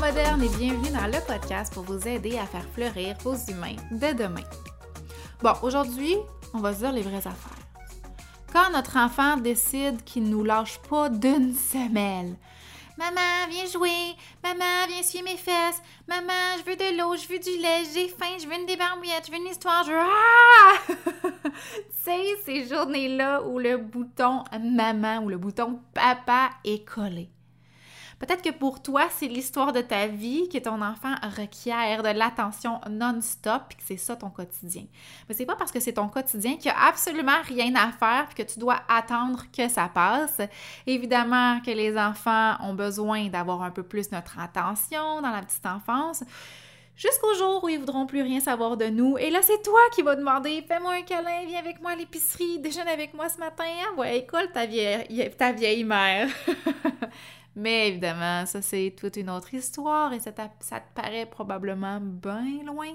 modernes et bienvenue dans le podcast pour vous aider à faire fleurir vos humains de demain. Bon, aujourd'hui, on va se dire les vraies affaires. Quand notre enfant décide qu'il ne nous lâche pas d'une semelle, Maman, viens jouer. Maman, viens suivre mes fesses. Maman, je veux de l'eau, je veux du lait, j'ai faim, je veux une débarbouillette, je veux une histoire, je veux... Ah! tu sais, ces journées-là où le bouton maman ou le bouton papa est collé. Peut-être que pour toi, c'est l'histoire de ta vie que ton enfant requiert de l'attention non-stop et que c'est ça ton quotidien. Mais c'est pas parce que c'est ton quotidien qu'il n'y a absolument rien à faire et que tu dois attendre que ça passe. Évidemment que les enfants ont besoin d'avoir un peu plus notre attention dans la petite enfance jusqu'au jour où ils voudront plus rien savoir de nous. Et là, c'est toi qui vas demander Fais-moi un câlin, viens avec moi à l'épicerie, déjeune avec moi ce matin. Ah ouais, vieille, ta vieille mère. Mais évidemment, ça c'est toute une autre histoire et ça, ça te paraît probablement bien loin.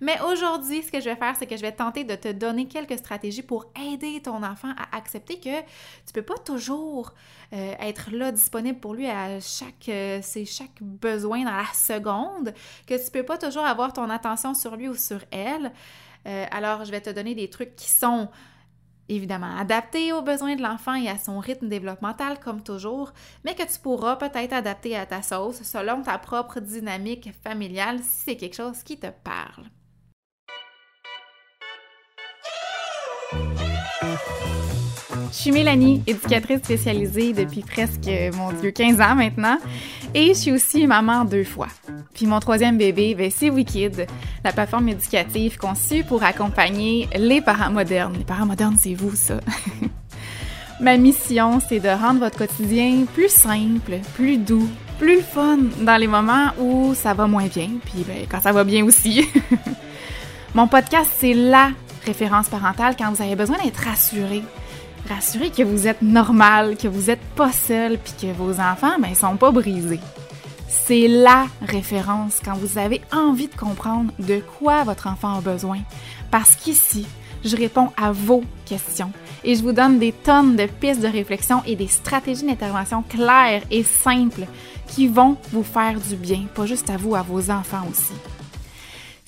Mais aujourd'hui, ce que je vais faire, c'est que je vais tenter de te donner quelques stratégies pour aider ton enfant à accepter que tu peux pas toujours euh, être là disponible pour lui à chaque, euh, c'est chaque besoin dans la seconde, que tu peux pas toujours avoir ton attention sur lui ou sur elle. Euh, alors, je vais te donner des trucs qui sont évidemment adapté aux besoins de l'enfant et à son rythme développemental comme toujours, mais que tu pourras peut-être adapter à ta sauce selon ta propre dynamique familiale si c'est quelque chose qui te parle. Je suis Mélanie, éducatrice spécialisée depuis presque, mon Dieu, 15 ans maintenant. Et je suis aussi maman deux fois. Puis mon troisième bébé, ben, c'est Wikid, la plateforme éducative conçue pour accompagner les parents modernes. Les parents modernes, c'est vous, ça. Ma mission, c'est de rendre votre quotidien plus simple, plus doux, plus fun dans les moments où ça va moins bien, puis ben, quand ça va bien aussi. Mon podcast, c'est la référence parentale quand vous avez besoin d'être rassuré, rassurez que vous êtes normal, que vous n'êtes pas seul, puis que vos enfants, ben, sont pas brisés. C'est la référence quand vous avez envie de comprendre de quoi votre enfant a besoin. Parce qu'ici, je réponds à vos questions et je vous donne des tonnes de pistes de réflexion et des stratégies d'intervention claires et simples qui vont vous faire du bien, pas juste à vous, à vos enfants aussi.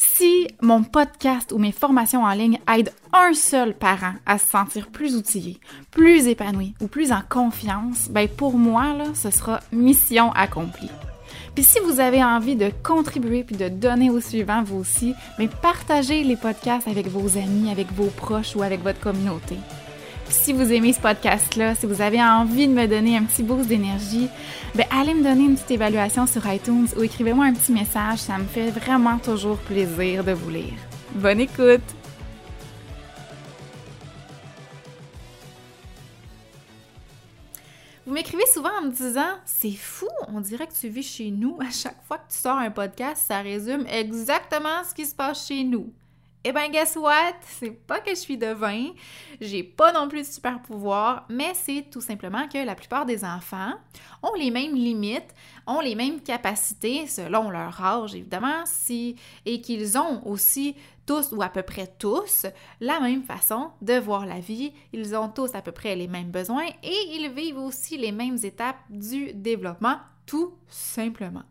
Si mon podcast ou mes formations en ligne aident un seul parent à se sentir plus outillé, plus épanoui ou plus en confiance, ben pour moi, ce sera mission accomplie. Puis si vous avez envie de contribuer puis de donner au suivant vous aussi, mais ben partagez les podcasts avec vos amis, avec vos proches ou avec votre communauté si vous aimez ce podcast-là, si vous avez envie de me donner un petit boost d'énergie, ben allez me donner une petite évaluation sur iTunes ou écrivez-moi un petit message. Ça me fait vraiment toujours plaisir de vous lire. Bonne écoute! Vous m'écrivez souvent en me disant C'est fou, on dirait que tu vis chez nous. À chaque fois que tu sors un podcast, ça résume exactement ce qui se passe chez nous. Eh ben, guess what? C'est pas que je suis devin, j'ai pas non plus de super pouvoir, mais c'est tout simplement que la plupart des enfants ont les mêmes limites, ont les mêmes capacités selon leur âge, évidemment, si, et qu'ils ont aussi tous ou à peu près tous la même façon de voir la vie. Ils ont tous à peu près les mêmes besoins et ils vivent aussi les mêmes étapes du développement, tout simplement.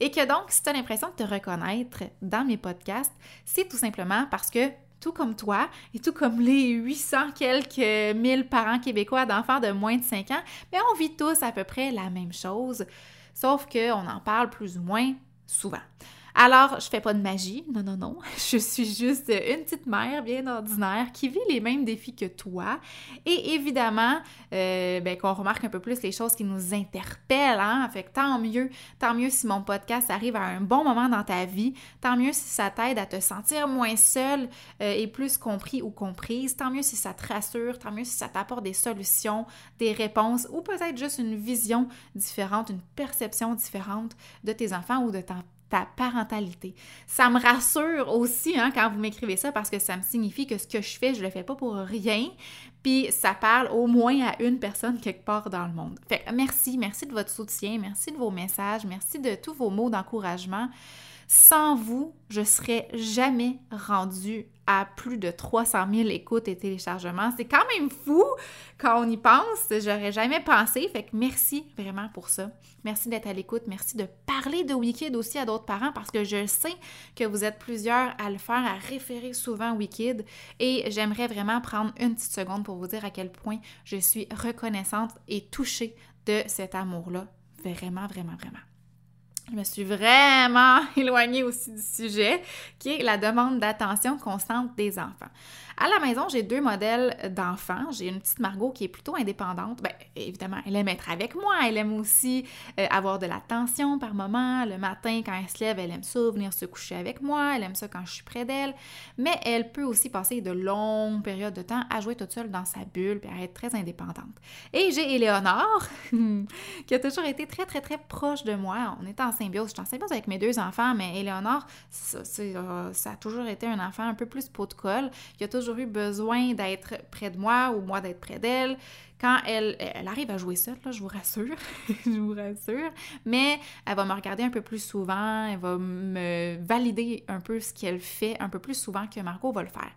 Et que donc, si tu as l'impression de te reconnaître dans mes podcasts, c'est tout simplement parce que tout comme toi et tout comme les 800 quelques mille parents québécois d'enfants de moins de 5 ans, mais on vit tous à peu près la même chose, sauf qu'on en parle plus ou moins souvent. Alors, je fais pas de magie, non, non, non. Je suis juste une petite mère bien ordinaire qui vit les mêmes défis que toi. Et évidemment, euh, ben, qu'on remarque un peu plus les choses qui nous interpellent. Hein? Fait que tant mieux, tant mieux si mon podcast arrive à un bon moment dans ta vie. Tant mieux si ça t'aide à te sentir moins seul euh, et plus compris ou comprise. Tant mieux si ça te rassure. Tant mieux si ça t'apporte des solutions, des réponses ou peut-être juste une vision différente, une perception différente de tes enfants ou de ta ta parentalité. Ça me rassure aussi hein, quand vous m'écrivez ça parce que ça me signifie que ce que je fais, je le fais pas pour rien. Puis ça parle au moins à une personne quelque part dans le monde. Fait merci, merci de votre soutien, merci de vos messages, merci de tous vos mots d'encouragement. Sans vous, je serais jamais rendue à plus de 300 000 écoutes et téléchargements. C'est quand même fou quand on y pense. J'aurais jamais pensé. Fait que merci vraiment pour ça. Merci d'être à l'écoute. Merci de parler de Wikid aussi à d'autres parents parce que je sais que vous êtes plusieurs à le faire, à référer souvent Wikid. Et j'aimerais vraiment prendre une petite seconde pour vous dire à quel point je suis reconnaissante et touchée de cet amour-là. Vraiment, vraiment, vraiment je me suis vraiment éloignée aussi du sujet, qui est la demande d'attention constante des enfants. À la maison, j'ai deux modèles d'enfants. J'ai une petite Margot qui est plutôt indépendante. Bien, évidemment, elle aime être avec moi. Elle aime aussi euh, avoir de l'attention par moment. Le matin, quand elle se lève, elle aime ça, venir se coucher avec moi. Elle aime ça quand je suis près d'elle. Mais elle peut aussi passer de longues périodes de temps à jouer toute seule dans sa bulle et à être très indépendante. Et j'ai Éléonore, qui a toujours été très, très, très proche de moi. On est en symbiose. Je suis en symbiose avec mes deux enfants, mais Éléonore, ça, euh, ça a toujours été un enfant un peu plus pot de colle. Il a toujours eu besoin d'être près de moi ou moi d'être près d'elle. Quand elle, elle arrive à jouer seule, là, je vous rassure, je vous rassure, mais elle va me regarder un peu plus souvent, elle va me valider un peu ce qu'elle fait un peu plus souvent que Margot va le faire.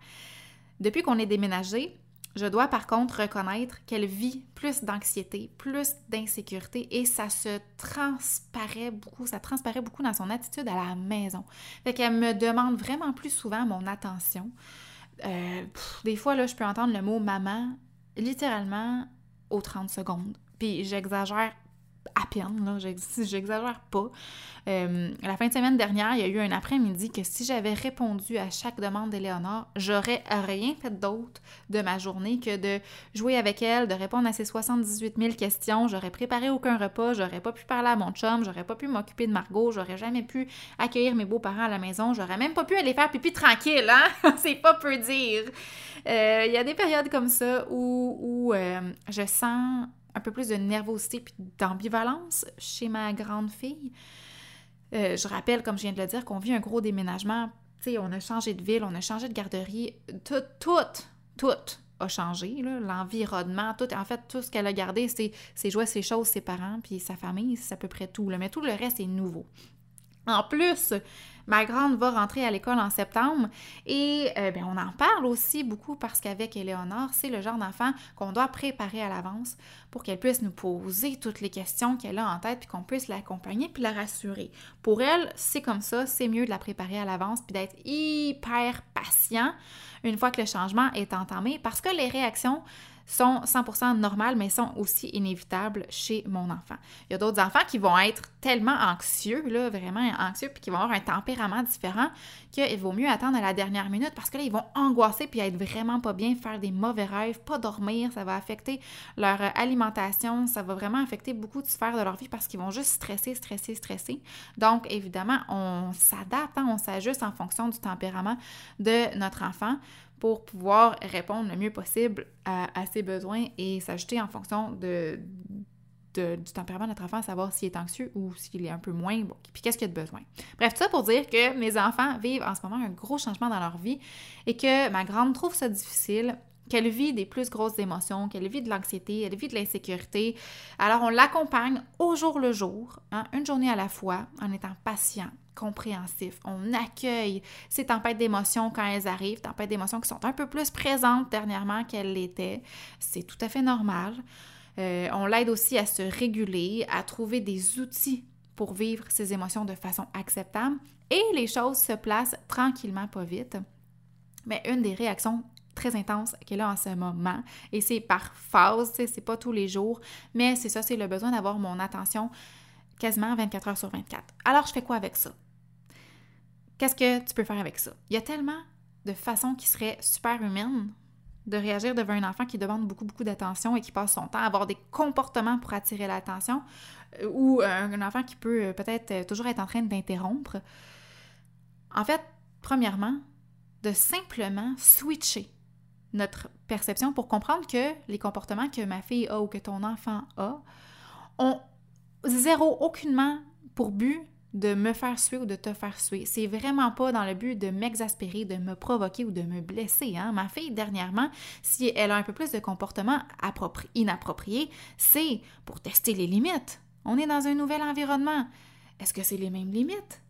Depuis qu'on est déménagé, je dois par contre reconnaître qu'elle vit plus d'anxiété, plus d'insécurité et ça se transparaît beaucoup, ça transparaît beaucoup dans son attitude à la maison. Fait qu'elle me demande vraiment plus souvent mon attention. Euh, des fois, là, je peux entendre le mot maman littéralement aux 30 secondes. Puis j'exagère à peine, là, j'exagère pas. Euh, la fin de semaine dernière, il y a eu un après-midi que si j'avais répondu à chaque demande d'Éléonore, j'aurais rien fait d'autre de ma journée que de jouer avec elle, de répondre à ses 78 000 questions. J'aurais préparé aucun repas, j'aurais pas pu parler à mon chum, j'aurais pas pu m'occuper de Margot, j'aurais jamais pu accueillir mes beaux-parents à la maison, j'aurais même pas pu aller faire pipi tranquille, hein? C'est pas peu dire. Euh, il y a des périodes comme ça où, euh, je sens un peu plus de nervosité puis d'ambivalence chez ma grande fille. Euh, je rappelle, comme je viens de le dire, qu'on vit un gros déménagement. Tu sais, on a changé de ville, on a changé de garderie. Tout, tout, tout a changé. L'environnement, tout. En fait, tout ce qu'elle a gardé, c'est ses jouets, ses choses, ses parents, puis sa famille, c'est à peu près tout. Mais tout le reste est nouveau. En plus, Ma grande va rentrer à l'école en septembre et euh, ben, on en parle aussi beaucoup parce qu'avec Éléonore, c'est le genre d'enfant qu'on doit préparer à l'avance pour qu'elle puisse nous poser toutes les questions qu'elle a en tête puis qu'on puisse l'accompagner puis la rassurer. Pour elle, c'est comme ça, c'est mieux de la préparer à l'avance puis d'être hyper patient une fois que le changement est entamé parce que les réactions sont 100% normales, mais sont aussi inévitables chez mon enfant. Il y a d'autres enfants qui vont être tellement anxieux, là, vraiment anxieux, puis qui vont avoir un tempérament différent, qu'il vaut mieux attendre à la dernière minute parce que là, ils vont angoisser puis être vraiment pas bien, faire des mauvais rêves, pas dormir, ça va affecter leur alimentation, ça va vraiment affecter beaucoup de sphères de leur vie parce qu'ils vont juste stresser, stresser, stresser. Donc, évidemment, on s'adapte, hein, on s'ajuste en fonction du tempérament de notre enfant pour pouvoir répondre le mieux possible à, ses besoins et s'ajuster en fonction de, du tempérament de notre enfant, savoir s'il est anxieux ou s'il est un peu moins, bon, puis qu'est-ce qu'il a de besoin. Bref, tout ça pour dire que mes enfants vivent en ce moment un gros changement dans leur vie et que ma grande trouve ça difficile, qu'elle vit des plus grosses émotions, qu'elle vit de l'anxiété, elle vit de l'insécurité. Alors on l'accompagne au jour le jour, hein, une journée à la fois, en étant patient, compréhensif. On accueille ces tempêtes d'émotions quand elles arrivent, tempêtes d'émotions qui sont un peu plus présentes dernièrement qu'elles l'étaient. C'est tout à fait normal. Euh, on l'aide aussi à se réguler, à trouver des outils pour vivre ces émotions de façon acceptable et les choses se placent tranquillement, pas vite. Mais une des réactions très intenses qu'elle a en ce moment, et c'est par phase, c'est pas tous les jours, mais c'est ça, c'est le besoin d'avoir mon attention quasiment 24 heures sur 24. Alors, je fais quoi avec ça? Qu'est-ce que tu peux faire avec ça? Il y a tellement de façons qui seraient super humaines de réagir devant un enfant qui demande beaucoup, beaucoup d'attention et qui passe son temps à avoir des comportements pour attirer l'attention, euh, ou un enfant qui peut euh, peut-être euh, toujours être en train d'interrompre. En fait, premièrement, de simplement switcher notre perception pour comprendre que les comportements que ma fille a ou que ton enfant a ont zéro aucunement pour but de me faire suer ou de te faire suer. C'est vraiment pas dans le but de m'exaspérer, de me provoquer ou de me blesser. Hein. Ma fille, dernièrement, si elle a un peu plus de comportement inapproprié, c'est pour tester les limites. On est dans un nouvel environnement. Est-ce que c'est les mêmes limites?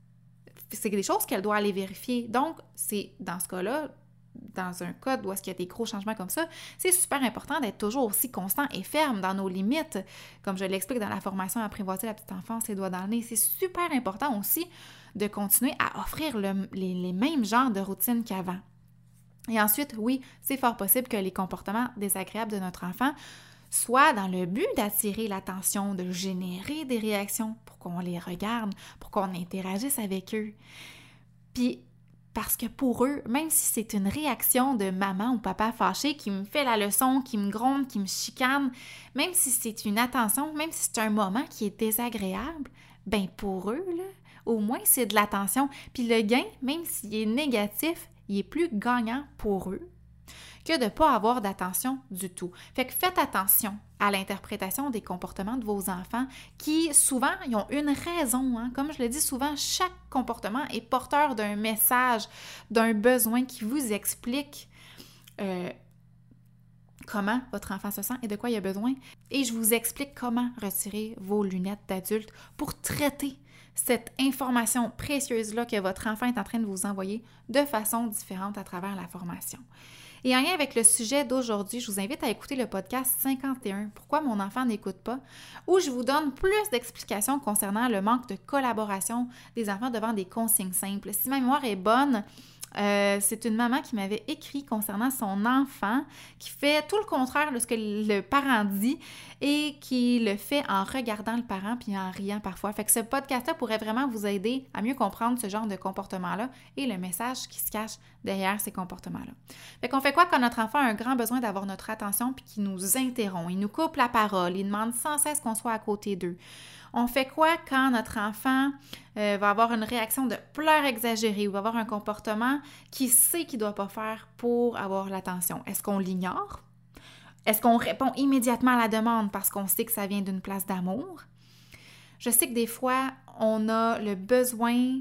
c'est des choses qu'elle doit aller vérifier. Donc, c'est dans ce cas-là, dans un code où est-ce qu'il y a des gros changements comme ça, c'est super important d'être toujours aussi constant et ferme dans nos limites. Comme je l'explique dans la formation Apprivoiser la petite enfance, les doigts dans le nez, c'est super important aussi de continuer à offrir les, les mêmes genres de routines qu'avant. Et ensuite, oui, c'est fort possible que les comportements désagréables de notre enfant soient dans le but d'attirer l'attention, de générer des réactions pour qu'on les regarde, pour qu'on interagisse avec eux. Puis parce que pour eux, même si c'est une réaction de maman ou papa fâché qui me fait la leçon, qui me gronde, qui me chicane, même si c'est une attention, même si c'est un moment qui est désagréable, ben pour eux, là, au moins c'est de l'attention. Puis le gain, même s'il est négatif, il est plus gagnant pour eux que de ne pas avoir d'attention du tout. Faites attention à l'interprétation des comportements de vos enfants qui, souvent, ils ont une raison. Hein. Comme je le dis souvent, chaque comportement est porteur d'un message, d'un besoin qui vous explique euh, comment votre enfant se sent et de quoi il a besoin. Et je vous explique comment retirer vos lunettes d'adulte pour traiter cette information précieuse-là que votre enfant est en train de vous envoyer de façon différente à travers la formation. Et en lien avec le sujet d'aujourd'hui, je vous invite à écouter le podcast 51, Pourquoi mon enfant n'écoute pas, où je vous donne plus d'explications concernant le manque de collaboration des enfants devant des consignes simples. Si ma mémoire est bonne, euh, c'est une maman qui m'avait écrit concernant son enfant qui fait tout le contraire de ce que le parent dit et qui le fait en regardant le parent puis en riant parfois. Fait que ce podcast-là pourrait vraiment vous aider à mieux comprendre ce genre de comportement-là et le message qui se cache derrière ces comportements-là. Fait qu'on fait quoi quand notre enfant a un grand besoin d'avoir notre attention puis qu'il nous interrompt, il nous coupe la parole, il demande sans cesse qu'on soit à côté d'eux. On fait quoi quand notre enfant euh, va avoir une réaction de pleurs exagérée ou va avoir un comportement qu'il sait qu'il ne doit pas faire pour avoir l'attention? Est-ce qu'on l'ignore? Est-ce qu'on répond immédiatement à la demande parce qu'on sait que ça vient d'une place d'amour? Je sais que des fois, on a le besoin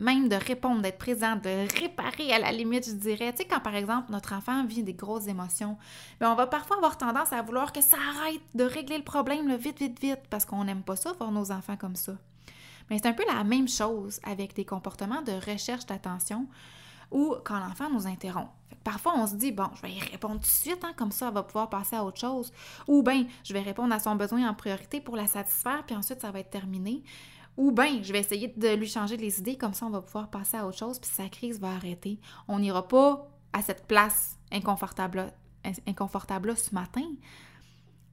même de répondre, d'être présent, de réparer à la limite, je dirais. Tu sais, quand par exemple notre enfant vit des grosses émotions, mais on va parfois avoir tendance à vouloir que ça arrête de régler le problème vite, vite, vite, parce qu'on n'aime pas ça, voir nos enfants comme ça. Mais c'est un peu la même chose avec des comportements de recherche d'attention ou quand l'enfant nous interrompt. Parfois, on se dit, bon, je vais y répondre tout de suite, hein, comme ça, elle va pouvoir passer à autre chose. Ou bien, je vais répondre à son besoin en priorité pour la satisfaire, puis ensuite, ça va être terminé. Ou bien, je vais essayer de lui changer les idées, comme ça on va pouvoir passer à autre chose, puis sa crise va arrêter. On n'ira pas à cette place inconfortable, inconfortable ce matin,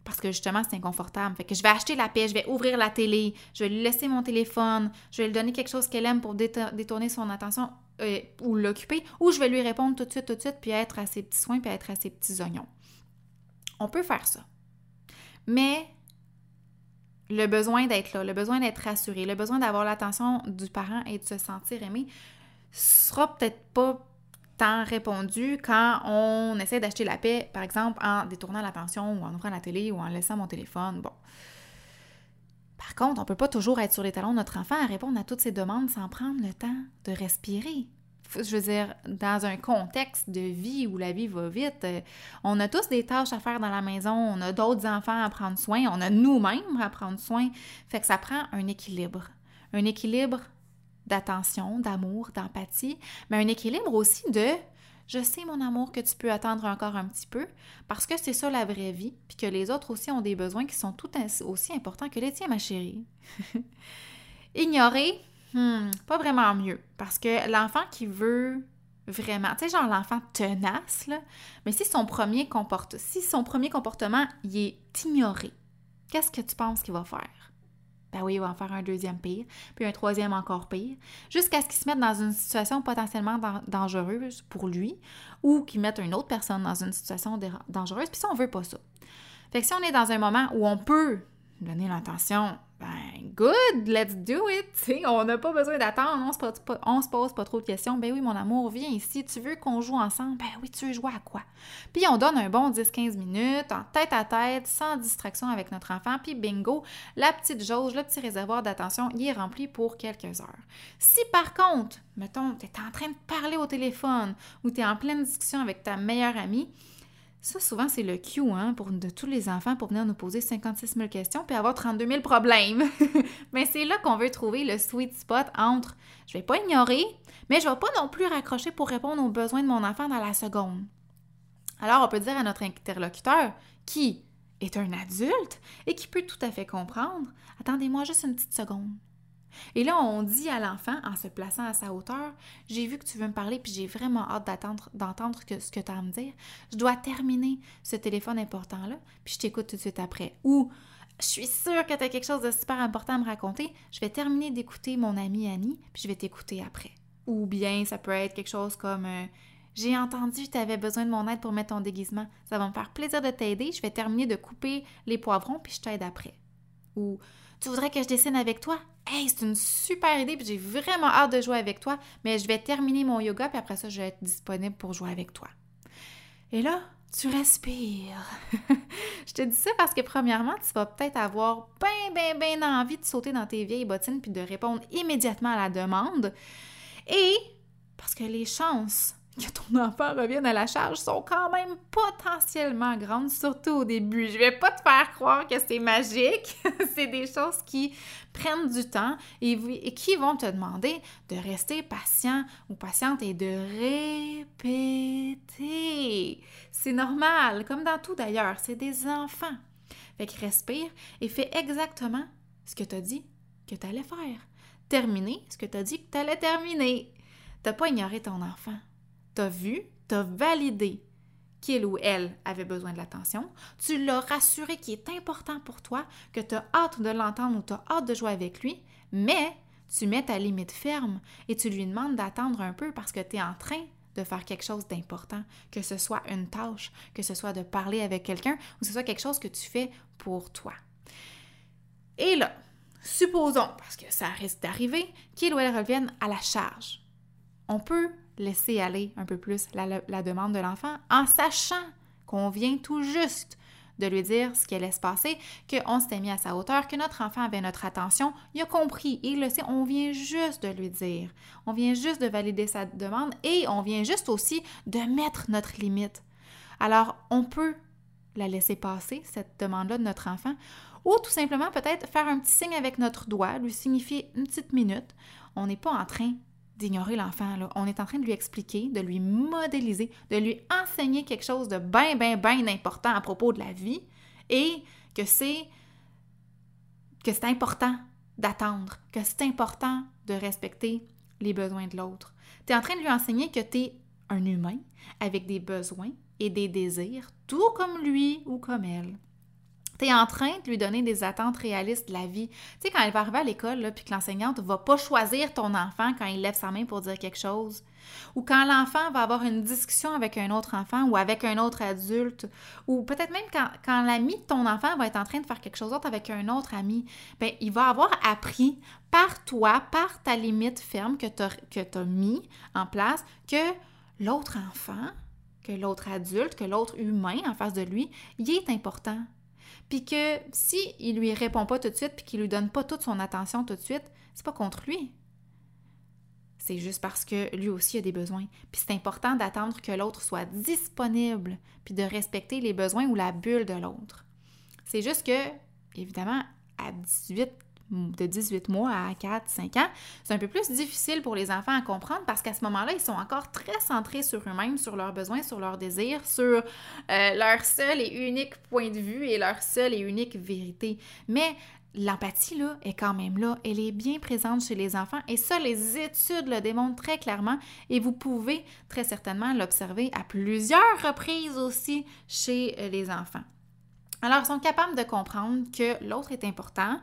parce que justement c'est inconfortable. Fait que je vais acheter la paix, je vais ouvrir la télé, je vais lui laisser mon téléphone, je vais lui donner quelque chose qu'elle aime pour détourner son attention euh, ou l'occuper, ou je vais lui répondre tout de suite, tout de suite, puis être à ses petits soins, puis être à ses petits oignons. On peut faire ça. Mais le besoin d'être là, le besoin d'être rassuré, le besoin d'avoir l'attention du parent et de se sentir aimé sera peut-être pas tant répondu quand on essaie d'acheter la paix, par exemple, en détournant l'attention ou en ouvrant la télé ou en laissant mon téléphone. Bon. Par contre, on peut pas toujours être sur les talons de notre enfant à répondre à toutes ces demandes sans prendre le temps de respirer, je veux dire, dans un contexte de vie où la vie va vite, euh, on a tous des tâches à faire dans la maison, on a d'autres enfants à prendre soin, on a nous-mêmes à prendre soin. Fait que ça prend un équilibre. Un équilibre d'attention, d'amour, d'empathie, mais un équilibre aussi de je sais, mon amour, que tu peux attendre encore un petit peu parce que c'est ça la vraie vie, puis que les autres aussi ont des besoins qui sont tout aussi importants que les tiens, ma chérie. Ignorer, Hmm, pas vraiment mieux. Parce que l'enfant qui veut vraiment, tu sais, genre l'enfant tenace, là, mais si son premier comporte, si son premier comportement, est ignoré, qu'est-ce que tu penses qu'il va faire? Ben oui, il va en faire un deuxième pire, puis un troisième encore pire, jusqu'à ce qu'il se mette dans une situation potentiellement dangereuse pour lui, ou qu'il mette une autre personne dans une situation dangereuse, puis ça, on veut pas ça. Fait que si on est dans un moment où on peut donner l'intention ben, good, let's do it. on n'a pas besoin d'attendre, on, se pose pas trop de questions. Ben oui, mon amour, viens ici, tu veux qu'on joue ensemble? Ben oui, tu veux jouer à quoi? Puis on donne un bon 10-15 minutes en tête à tête, sans distraction avec notre enfant, puis bingo, la petite jauge, le petit réservoir d'attention, il est rempli pour quelques heures. Si par contre, mettons, tu es en train de parler au téléphone ou tu es en pleine discussion avec ta meilleure amie, Ça, souvent, c'est le cue hein, pour, de tous les enfants pour venir nous poser 56 000 questions puis avoir 32 000 problèmes. mais c'est là qu'on veut trouver le sweet spot entre je vais pas ignorer, mais je vais pas non plus raccrocher pour répondre aux besoins de mon enfant dans la seconde. Alors, on peut dire à notre interlocuteur qui est un adulte et qui peut tout à fait comprendre Attendez-moi juste une petite seconde. Et là, on dit à l'enfant, en se plaçant à sa hauteur, j'ai vu que tu veux me parler, puis j'ai vraiment hâte d'entendre ce que tu as à me dire. Je dois terminer ce téléphone important-là, puis je t'écoute tout de suite après. Ou, je suis sûre que tu as quelque chose de super important à me raconter, je vais terminer d'écouter mon amie Annie, puis je vais t'écouter après. Ou bien, ça peut être quelque chose comme, euh, j'ai entendu que tu avais besoin de mon aide pour mettre ton déguisement. Ça va me faire plaisir de t'aider, je vais terminer de couper les poivrons, puis je t'aide après. Ou, tu voudrais que je dessine avec toi? Hey, c'est une super idée, puis j'ai vraiment hâte de jouer avec toi, mais je vais terminer mon yoga, puis après ça, je vais être disponible pour jouer avec toi. Et là, tu respires. je te dis ça parce que premièrement, tu vas peut-être avoir bien, bien, bien envie de sauter dans tes vieilles bottines puis de répondre immédiatement à la demande. Et parce que les chances que ton enfant revienne à la charge sont quand même potentiellement grandes, surtout au début. Je vais pas te faire croire que c'est magique. c'est des choses qui prennent du temps et, qui vont te demander de rester patient ou patiente et de répéter. C'est normal, comme dans tout d'ailleurs, c'est des enfants. Fait que respire et fais exactement ce que tu as dit que tu allais faire. Terminer ce que tu as dit que tu allais terminer. T'as pas ignoré ton enfant tu as vu, tu as validé qu'il ou elle avait besoin de l'attention, tu l'as rassuré qu'il est important pour toi, que tu as hâte de l'entendre ou tu as hâte de jouer avec lui, mais tu mets ta limite ferme et tu lui demandes d'attendre un peu parce que tu es en train de faire quelque chose d'important, que ce soit une tâche, que ce soit de parler avec quelqu'un ou que ce soit quelque chose que tu fais pour toi. Et là, supposons, parce que ça risque d'arriver, qu'il ou elle revienne à la charge. On peut laisser aller un peu plus la, demande de l'enfant en sachant qu'on vient tout juste de lui dire ce qui allait se passer, qu'on s'était mis à sa hauteur, que notre enfant avait notre attention, il a compris, il le sait, on vient juste de lui dire, on vient juste de valider sa demande et on vient juste aussi de mettre notre limite. Alors, on peut la laisser passer, cette demande-là de notre enfant, ou tout simplement peut-être faire un petit signe avec notre doigt, lui signifier une petite minute. On n'est pas en train d'ignorer l'enfant. On est en train de lui expliquer, de lui modéliser, de lui enseigner quelque chose de bien, bien, bien important à propos de la vie et que c'est que c'est important d'attendre, que c'est important de respecter les besoins de l'autre. Tu es en train de lui enseigner que tu es un humain avec des besoins et des désirs, tout comme lui ou comme elle tu es en train de lui donner des attentes réalistes de la vie. Tu sais, quand elle va arriver à l'école, puis que l'enseignante va pas choisir ton enfant quand il lève sa main pour dire quelque chose, ou quand l'enfant va avoir une discussion avec un autre enfant ou avec un autre adulte, ou peut-être même quand, l'ami de ton enfant va être en train de faire quelque chose d'autre avec un autre ami, ben il va avoir appris par toi, par ta limite ferme que tu as, mis en place, que l'autre enfant, que l'autre adulte, que l'autre humain en face de lui, il est important puis que si il lui répond pas tout de suite, puis qu'il lui donne pas toute son attention tout de suite, c'est pas contre lui. C'est juste parce que lui aussi a des besoins. Puis c'est important d'attendre que l'autre soit disponible, puis de respecter les besoins ou la bulle de l'autre. C'est juste que, évidemment, à 18, de 18 mois à 4, 5 ans, c'est un peu plus difficile pour les enfants à comprendre parce qu'à ce moment-là, ils sont encore très centrés sur eux-mêmes, sur leurs besoins, sur leurs désirs, sur euh, leur seul et unique point de vue et leur seule et unique vérité. Mais L'empathie, là, est quand même là. Elle est bien présente chez les enfants et ça, les études le démontrent très clairement et vous pouvez très certainement l'observer à plusieurs reprises aussi chez euh, les enfants. Alors, ils sont capables de comprendre que l'autre est important,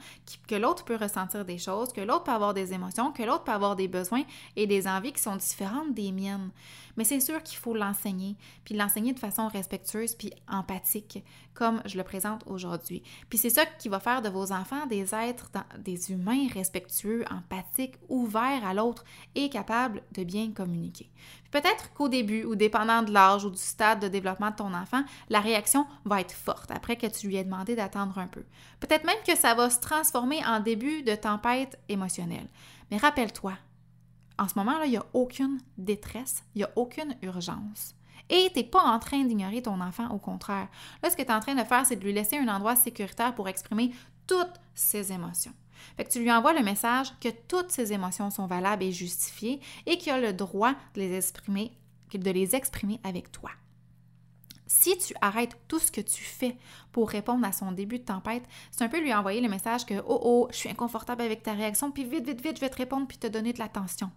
que l'autre peut ressentir des choses, que l'autre peut avoir des émotions, que l'autre peut avoir des besoins et des envies qui sont différentes des miennes. Mais c'est sûr qu'il faut l'enseigner, puis l'enseigner de façon respectueuse puis empathique, comme je le présente aujourd'hui. Puis c'est ça qui va faire de vos enfants des êtres, des humains respectueux, empathiques, ouverts à l'autre et capables de bien communiquer. Peut-être qu'au début, ou dépendant de l'âge ou du stade de développement de ton enfant, la réaction va être forte après que tu lui aies demandé d'attendre un peu. Peut-être même que ça va se transformer en début de tempête émotionnelle. Mais rappelle-toi, en ce moment-là, il n'y a aucune détresse, il n'y a aucune urgence. Et tu n'es pas en train d'ignorer ton enfant, au contraire. Là, ce que tu es en train de faire, c'est de lui laisser un endroit sécuritaire pour exprimer toutes ses émotions. Fait que tu lui envoies le message que toutes ses émotions sont valables et justifiées et qu'il a le droit de les exprimer, de les exprimer avec toi. Si tu arrêtes tout ce que tu fais pour répondre à son début de tempête, c'est un peu lui envoyer le message que oh oh, je suis inconfortable avec ta réaction, puis vite, vite, vite, je vais te répondre puis te donner de l'attention.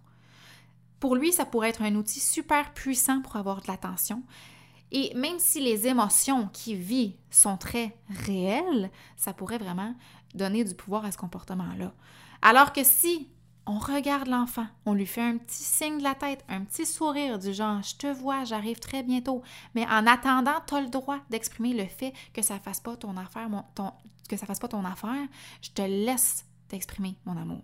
Pour lui, ça pourrait être un outil super puissant pour avoir de l'attention. Et même si les émotions qu'il vit sont très réelles, ça pourrait vraiment donner du pouvoir à ce comportement-là. Alors que si on regarde l'enfant, on lui fait un petit signe de la tête, un petit sourire du genre je te vois, j'arrive très bientôt, mais en attendant, tu as le droit d'exprimer le fait que ça fasse pas ton affaire, fasse pas ton affaire, je te laisse t'exprimer mon amour.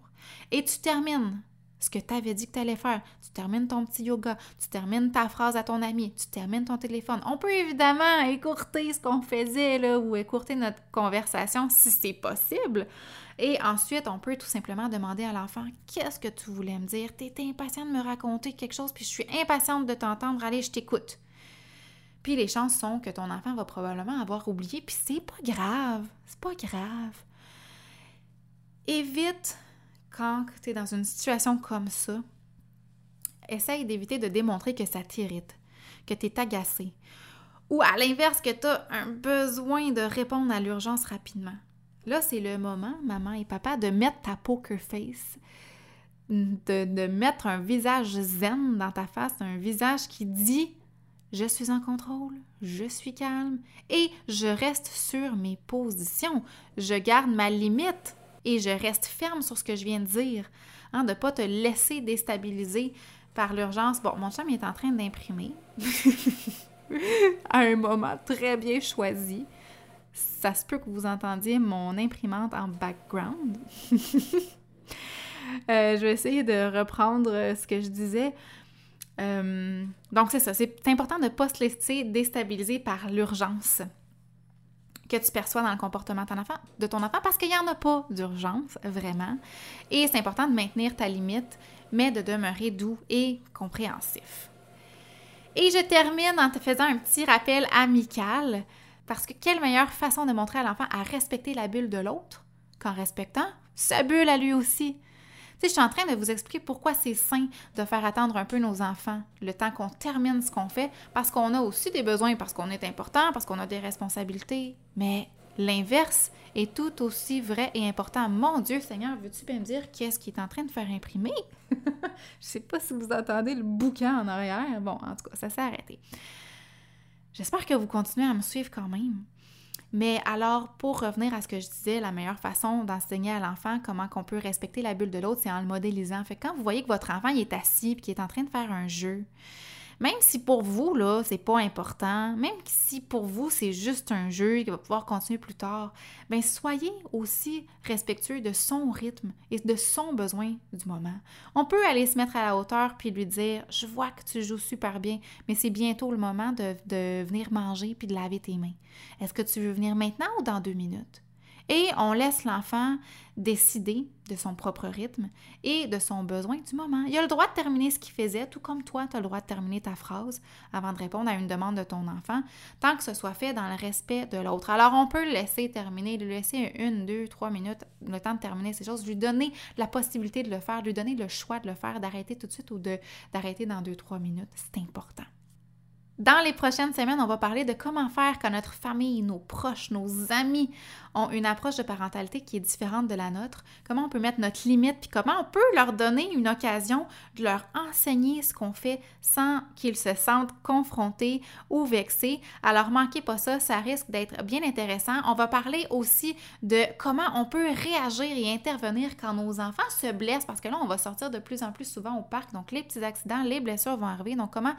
Et tu termines ce que tu avais dit que tu allais faire. Tu termines ton petit yoga, tu termines ta phrase à ton ami, tu termines ton téléphone. On peut évidemment écourter ce qu'on faisait là, ou écourter notre conversation si c'est possible. Et ensuite, on peut tout simplement demander à l'enfant Qu'est-ce que tu voulais me dire? Tu étais impatient de me raconter quelque chose, puis je suis impatiente de t'entendre. Allez, je t'écoute. Puis les chances sont que ton enfant va probablement avoir oublié, puis c'est pas grave. C'est pas grave. Évite quand tu es dans une situation comme ça, essaye d'éviter de démontrer que ça t'irrite, que tu es agacé, ou à l'inverse, que tu as un besoin de répondre à l'urgence rapidement. Là, c'est le moment, maman et papa, de mettre ta poker face, de, mettre un visage zen dans ta face, un visage qui dit je suis en contrôle, je suis calme et je reste sur mes positions, je garde ma limite et je reste ferme sur ce que je viens de dire, hein, de ne pas te laisser déstabiliser par l'urgence. Bon, mon chum est en train d'imprimer à un moment très bien choisi. Ça se peut que vous entendiez mon imprimante en background. Euh, je vais essayer de reprendre ce que je disais. Euh, donc, c'est ça. C'est important de ne pas se laisser déstabiliser par l'urgence que tu perçois dans le comportement de ton enfant, de ton enfant parce qu'il n'y en a pas d'urgence, vraiment. Et c'est important de maintenir ta limite, mais de demeurer doux et compréhensif. Et je termine en te faisant un petit rappel amical, parce que quelle meilleure façon de montrer à l'enfant à respecter la bulle de l'autre qu'en respectant sa bulle à lui aussi? Je suis en train de vous expliquer pourquoi c'est sain de faire attendre un peu nos enfants le temps qu'on termine ce qu'on fait, parce qu'on a aussi des besoins, parce qu'on est important, parce qu'on a des responsabilités. Mais l'inverse est tout aussi vrai et important. Mon Dieu, Seigneur, veux-tu bien me dire qu'est-ce qui est en train de faire imprimer? Je sais pas si vous entendez le bouquin en arrière. Bon, en tout cas, ça s'est arrêté. J'espère que vous continuez à me suivre quand même. Mais alors, pour revenir à ce que je disais, la meilleure façon d'enseigner à l'enfant comment qu'on peut respecter la bulle de l'autre, c'est en le modélisant. Fait quand vous voyez que votre enfant il est assis et qu'il est en train de faire un jeu, même si pour vous, là, c'est pas important, même si pour vous, c'est juste un jeu qui va pouvoir continuer plus tard, bien, soyez aussi respectueux de son rythme et de son besoin du moment. On peut aller se mettre à la hauteur puis lui dire Je vois que tu joues super bien, mais c'est bientôt le moment de, venir manger puis de laver tes mains. Est-ce que tu veux venir maintenant ou dans deux minutes? Et on laisse l'enfant décider de son propre rythme et de son besoin du moment. Il a le droit de terminer ce qu'il faisait, tout comme toi, tu as le droit de terminer ta phrase avant de répondre à une demande de ton enfant, tant que ce soit fait dans le respect de l'autre. Alors, on peut le laisser terminer, lui laisser une, deux, trois minutes, le temps de terminer ces choses, lui donner la possibilité de le faire, lui donner le choix de le faire, d'arrêter tout de suite ou d'arrêter dans deux, trois minutes. C'est important. Dans les prochaines semaines, on va parler de comment faire quand notre famille, nos proches, nos amis ont une approche de parentalité qui est différente de la nôtre, comment on peut mettre notre limite, puis comment on peut leur donner une occasion de leur enseigner ce qu'on fait sans qu'ils se sentent confrontés ou vexés. Alors manquez pas ça, ça risque d'être bien intéressant. On va parler aussi de comment on peut réagir et intervenir quand nos enfants se blessent, parce que là, on va sortir de plus en plus souvent au parc, donc les petits accidents, les blessures vont arriver. Donc comment,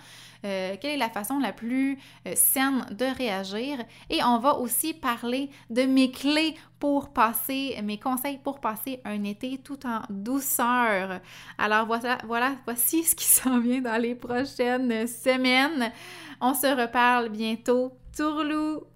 euh, quelle est la façon la plus euh, saine de réagir? Et on va aussi parler de mes clés pour passer, mes conseils pour passer un été tout en douceur. Alors voilà, voilà, voici ce qui s'en vient dans les prochaines semaines. On se reparle bientôt. Tourlou!